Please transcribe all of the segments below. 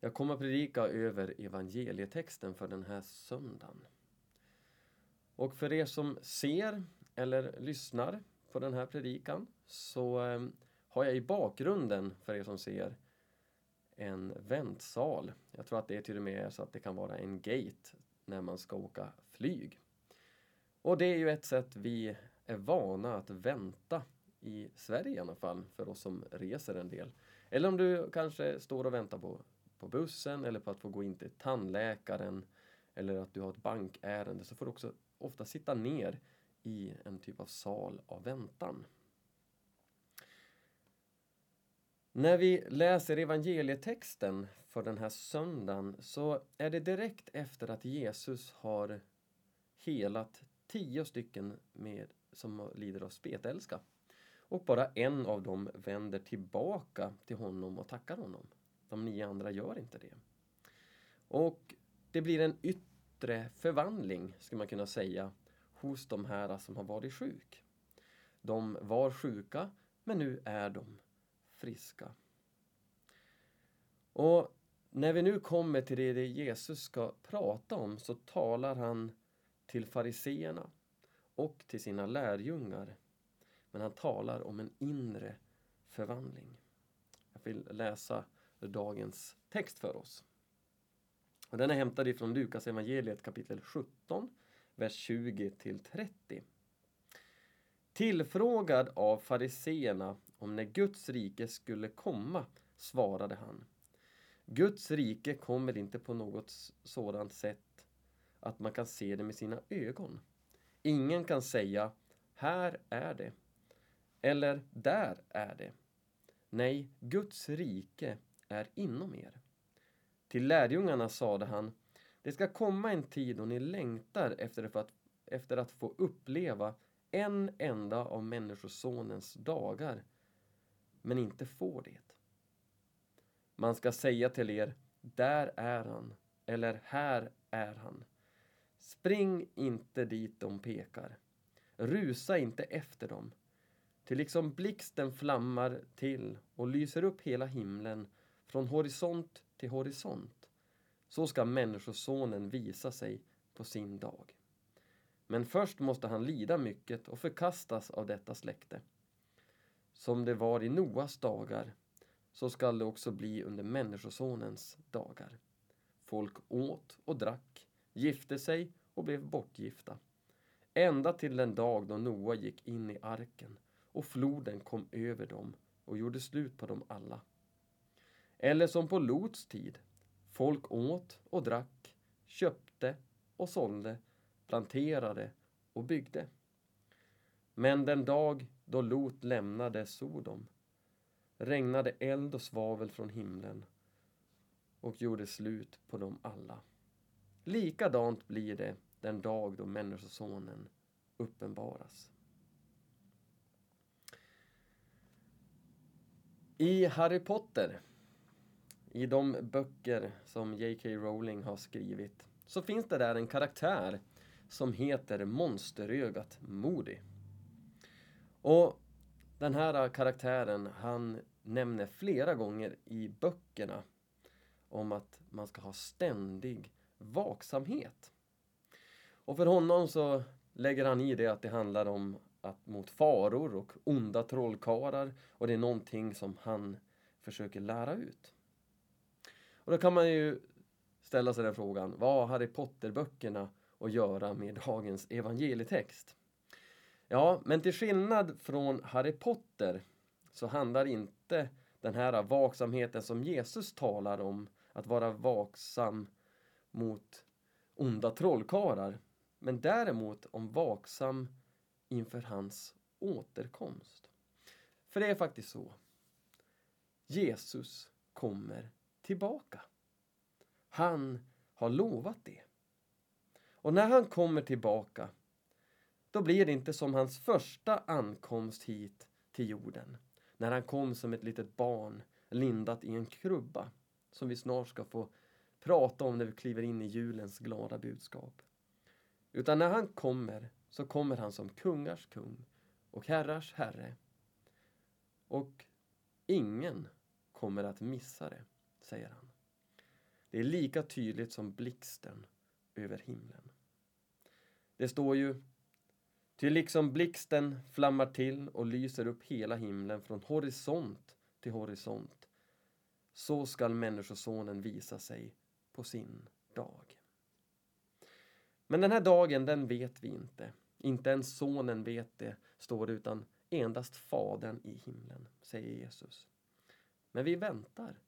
Jag kommer att predika över evangelietexten för den här söndagen. Och för er som ser eller lyssnar på den här predikan så eh, har jag i bakgrunden, för er som ser, en väntsal. Jag tror att det till och med är så att det kan vara en gate när man ska åka flyg. Och det är ju ett sätt vi är vana att vänta i Sverige i alla fall, för oss som reser en del. Eller om du kanske står och väntar på, på bussen eller på att få gå in till tandläkaren eller att du har ett bankärende så får du också ofta sitta ner i en typ av sal av väntan. När vi läser evangelietexten för den här söndagen så är det direkt efter att Jesus har helat tio stycken med, som lider av spetälska. Och bara en av dem vänder tillbaka till honom och tackar honom. De nio andra gör inte det. Och det blir en yttre förvandling, skulle man kunna säga, hos de här som har varit sjuk. De var sjuka, men nu är de friska. Och när vi nu kommer till det Jesus ska prata om så talar han till fariseerna och till sina lärjungar. Men han talar om en inre förvandling. Jag vill läsa dagens text för oss. Och den är hämtad ifrån Lukas evangeliet kapitel 17, vers 20 till 30. Tillfrågad av fariseerna om när Guds rike skulle komma svarade han Guds rike kommer inte på något sådant sätt att man kan se det med sina ögon. Ingen kan säga här är det eller där är det. Nej, Guds rike är inom er. Till lärjungarna sade han Det ska komma en tid då ni längtar efter att, efter att få uppleva en enda av Människosonens dagar men inte får det. Man ska säga till er, där är han, eller här är han. Spring inte dit de pekar. Rusa inte efter dem. Till liksom blixten flammar till och lyser upp hela himlen från horisont till horisont. Så ska Människosonen visa sig på sin dag. Men först måste han lida mycket och förkastas av detta släkte. Som det var i Noas dagar, så skall det också bli under Människosonens dagar. Folk åt och drack, gifte sig och blev bortgifta. Ända till den dag då Noa gick in i arken och floden kom över dem och gjorde slut på dem alla. Eller som på Lots tid. Folk åt och drack, köpte och sålde, planterade och byggde. Men den dag då Lot lämnade Sodom regnade eld och svavel från himlen och gjorde slut på dem alla. Likadant blir det den dag då Människosonen uppenbaras. I Harry Potter, i de böcker som J.K. Rowling har skrivit, så finns det där en karaktär som heter Monsterögat Moody. Och den här karaktären, han nämner flera gånger i böckerna om att man ska ha ständig vaksamhet. Och för honom så lägger han i det att det handlar om att mot faror och onda trollkarlar och det är någonting som han försöker lära ut. Och då kan man ju ställa sig den frågan, vad har Harry Potter-böckerna att göra med dagens evangelietext? Ja, men till skillnad från Harry Potter så handlar inte den här vaksamheten som Jesus talar om, att vara vaksam mot onda trollkarlar, men däremot om vaksam inför hans återkomst. För det är faktiskt så. Jesus kommer tillbaka. Han har lovat det. Och när han kommer tillbaka, då blir det inte som hans första ankomst hit till jorden när han kom som ett litet barn lindat i en krubba som vi snart ska få prata om när vi kliver in i julens glada budskap. Utan när han kommer så kommer han som kungars kung och herrars herre. Och ingen kommer att missa det, säger han. Det är lika tydligt som blixten över himlen. Det står ju Ty liksom blixten flammar till och lyser upp hela himlen från horisont till horisont så skall Människosonen visa sig på sin dag. Men den här dagen, den vet vi inte. Inte ens sonen vet det, står det, utan endast Fadern i himlen, säger Jesus. Men vi väntar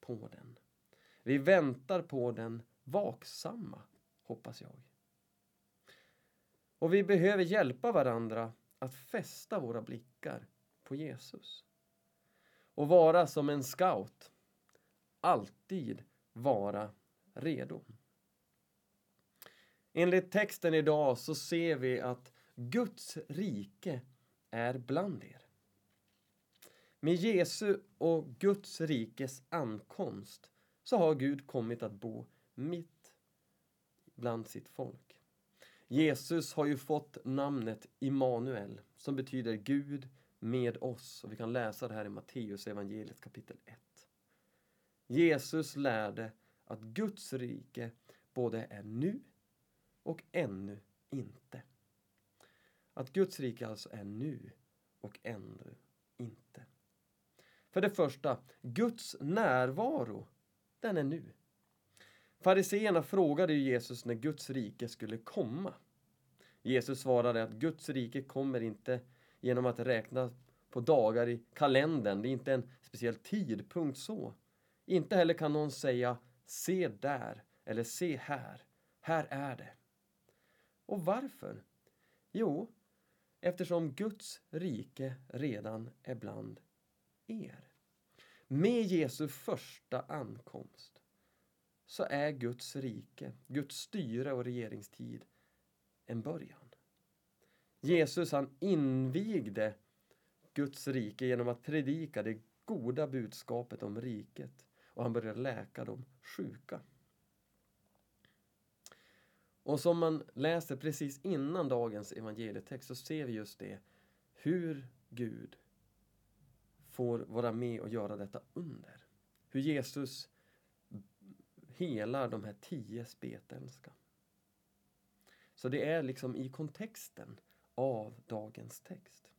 på den. Vi väntar på den vaksamma, hoppas jag. Och vi behöver hjälpa varandra att fästa våra blickar på Jesus. Och vara som en scout. Alltid vara redo. Enligt texten idag så ser vi att Guds rike är bland er. Med Jesu och Guds rikes ankomst så har Gud kommit att bo mitt bland sitt folk. Jesus har ju fått namnet Immanuel som betyder Gud med oss. Och vi kan läsa det här i Matteus evangeliet kapitel 1. Jesus lärde att Guds rike både är nu och ännu inte. Att Guds rike alltså är nu och ännu inte. För det första, Guds närvaro, den är nu. Fariseerna frågade Jesus när Guds rike skulle komma. Jesus svarade att Guds rike kommer inte genom att räkna på dagar i kalendern. Det är inte en speciell tidpunkt så. Inte heller kan någon säga se där eller se här. Här är det. Och varför? Jo, eftersom Guds rike redan är bland er. Med Jesu första ankomst så är Guds rike, Guds styre och regeringstid en början. Jesus han invigde Guds rike genom att predika det goda budskapet om riket och han började läka de sjuka. Och som man läser precis innan dagens evangelietext så ser vi just det, hur Gud får vara med och göra detta under. Hur Jesus helar de här tio spetälska. Så det är liksom i kontexten av dagens text.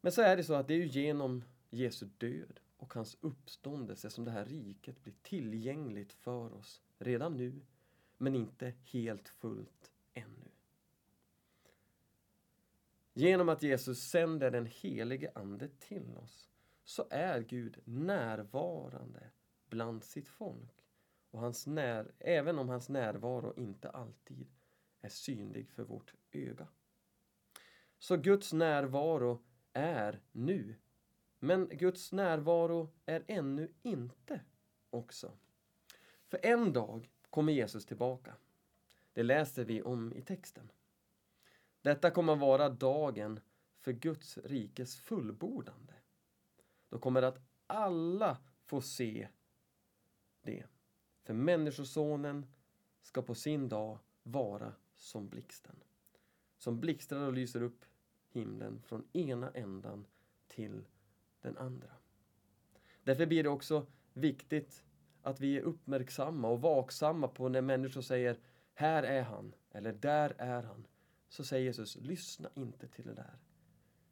Men så är det så att det är genom Jesu död och hans uppståndelse som det här riket blir tillgängligt för oss redan nu, men inte helt fullt ännu. Genom att Jesus sänder den helige Ande till oss så är Gud närvarande bland sitt folk. Och hans när, även om hans närvaro inte alltid är synlig för vårt öga. Så Guds närvaro är nu. Men Guds närvaro är ännu inte också. För en dag kommer Jesus tillbaka. Det läser vi om i texten. Detta kommer att vara dagen för Guds rikes fullbordande. Då kommer att alla få se det. För Människosonen ska på sin dag vara som blixten. Som blixtrar och lyser upp himlen från ena ändan till den andra. Därför blir det också viktigt att vi är uppmärksamma och vaksamma på när människor säger här är han eller där är han. Så säger Jesus, lyssna inte till det där.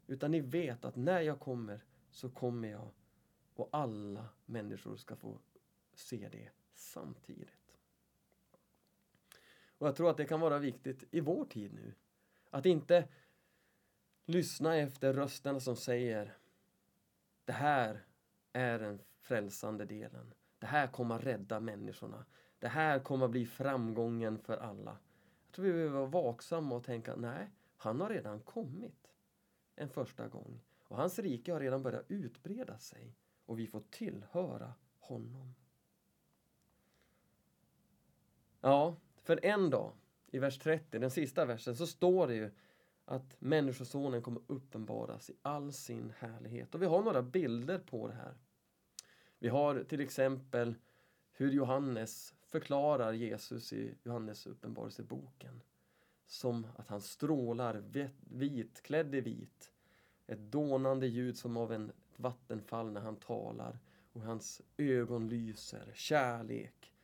Utan ni vet att när jag kommer så kommer jag och alla människor ska få se det samtidigt. Och jag tror att det kan vara viktigt i vår tid nu. Att inte lyssna efter rösterna som säger det här är den frälsande delen. Det här kommer att rädda människorna. Det här kommer att bli framgången för alla måste vi behöver vara vaksamma och tänka nej, han har redan kommit en första gång. Och hans rike har redan börjat utbreda sig och vi får tillhöra honom. Ja, för en dag, i vers 30, den sista versen, så står det ju att Människosonen kommer uppenbaras i all sin härlighet. Och vi har några bilder på det här. Vi har till exempel hur Johannes förklarar Jesus i Johannes uppenbarelseboken. Som att han strålar vit, vitklädd i vit. Ett dånande ljud som av en vattenfall när han talar. och hans ögon lyser kärlek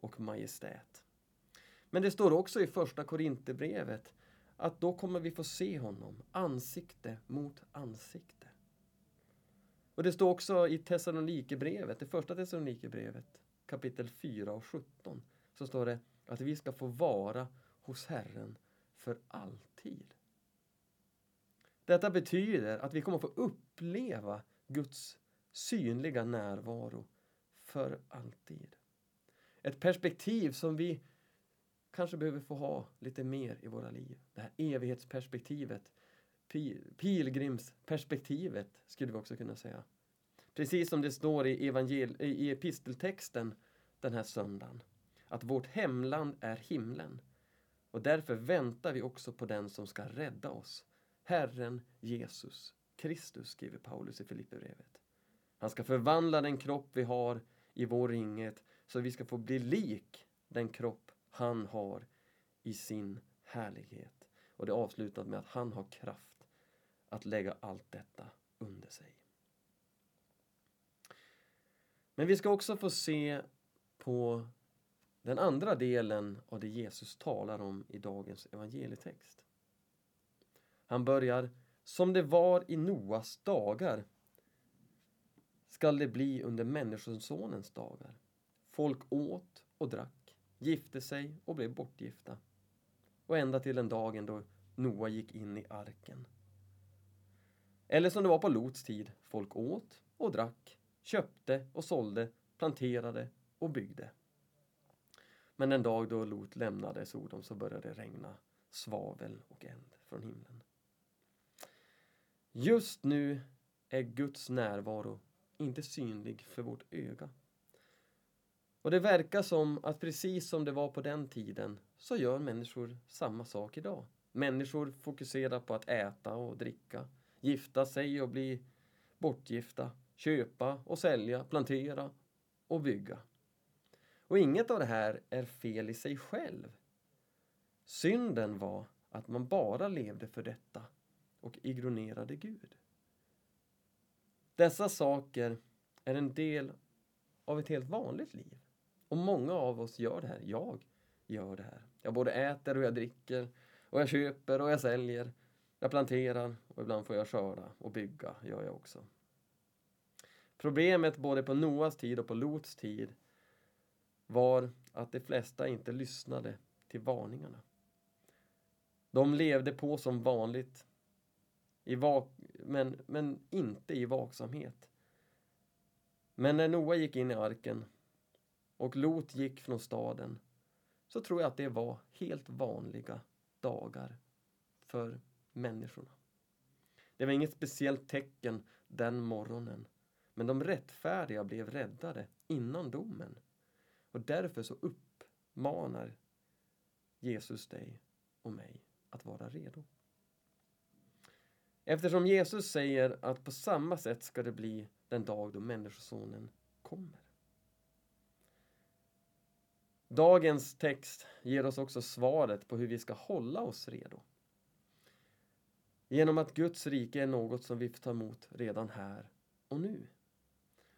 och majestät. Men det står också i första Korinthierbrevet att då kommer vi få se honom ansikte mot ansikte. Och det står också i Thessalonikerbrevet, det första Thessalonikerbrevet kapitel 4 och 17 så står det att vi ska få vara hos Herren för alltid. Detta betyder att vi kommer få uppleva Guds synliga närvaro för alltid. Ett perspektiv som vi kanske behöver få ha lite mer i våra liv. Det här evighetsperspektivet. Pilgrimsperspektivet skulle vi också kunna säga. Precis som det står i, evangel i episteltexten den här söndagen. Att vårt hemland är himlen. Och därför väntar vi också på den som ska rädda oss. Herren Jesus Kristus, skriver Paulus i Filipperbrevet. Han ska förvandla den kropp vi har i vår ringhet så vi ska få bli lik den kropp han har i sin härlighet. Och det avslutas med att han har kraft att lägga allt detta under sig. Men vi ska också få se på den andra delen av det Jesus talar om i dagens evangelietext. Han börjar Som det var i Noas dagar skall det bli under Människosonens dagar. Folk åt och drack, gifte sig och blev bortgifta. Och ända till den dagen då Noa gick in i arken. Eller som det var på Lots tid. Folk åt och drack, köpte och sålde, planterade och byggde. Men den dag då Lot lämnade Sodom så började det regna svavel och eld från himlen. Just nu är Guds närvaro inte synlig för vårt öga. Och det verkar som att precis som det var på den tiden så gör människor samma sak idag. Människor fokuserar på att äta och dricka, gifta sig och bli bortgifta, köpa och sälja, plantera och bygga. Och inget av det här är fel i sig själv. Synden var att man bara levde för detta och ignorerade Gud. Dessa saker är en del av ett helt vanligt liv. Och många av oss gör det här. Jag gör det här. Jag både äter och jag dricker. Och jag köper och jag säljer. Jag planterar och ibland får jag skörda och bygga gör jag också. Problemet både på Noas tid och på Lots tid var att de flesta inte lyssnade till varningarna. De levde på som vanligt i vak men, men inte i vaksamhet. Men när Noa gick in i arken och Lot gick från staden så tror jag att det var helt vanliga dagar för människorna. Det var inget speciellt tecken den morgonen. Men de rättfärdiga blev räddade innan domen. Och därför så uppmanar Jesus dig och mig att vara redo. Eftersom Jesus säger att på samma sätt ska det bli den dag då Människosonen kommer. Dagens text ger oss också svaret på hur vi ska hålla oss redo. Genom att Guds rike är något som vi får ta emot redan här och nu.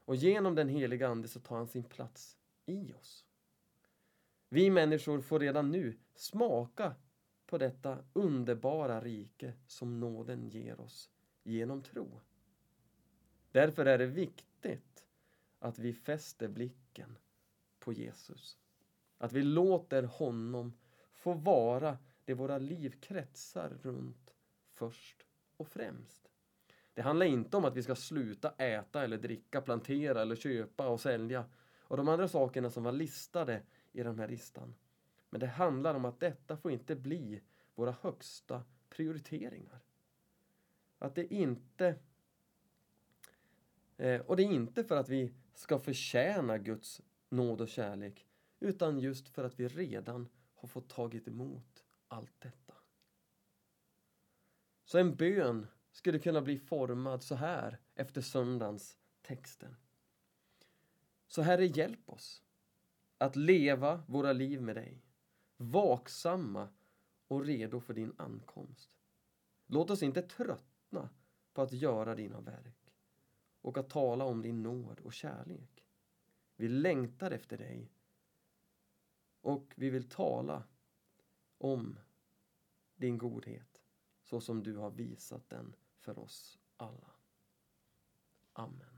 Och genom den heliga Ande så tar han sin plats i oss. Vi människor får redan nu smaka på detta underbara rike som nåden ger oss genom tro. Därför är det viktigt att vi fäster blicken på Jesus. Att vi låter honom få vara det våra liv kretsar runt först och främst. Det handlar inte om att vi ska sluta äta eller dricka, plantera eller köpa och sälja och de andra sakerna som var listade i den här listan. Men det handlar om att detta får inte bli våra högsta prioriteringar. Att det inte... Eh, och det är inte för att vi ska förtjäna Guds nåd och kärlek utan just för att vi redan har fått tagit emot allt detta. Så en bön skulle kunna bli formad så här efter söndagens texter. Så Herre, hjälp oss att leva våra liv med dig, vaksamma och redo för din ankomst. Låt oss inte tröttna på att göra dina verk. och att tala om din nåd och kärlek. Vi längtar efter dig och vi vill tala om din godhet så som du har visat den för oss alla. Amen.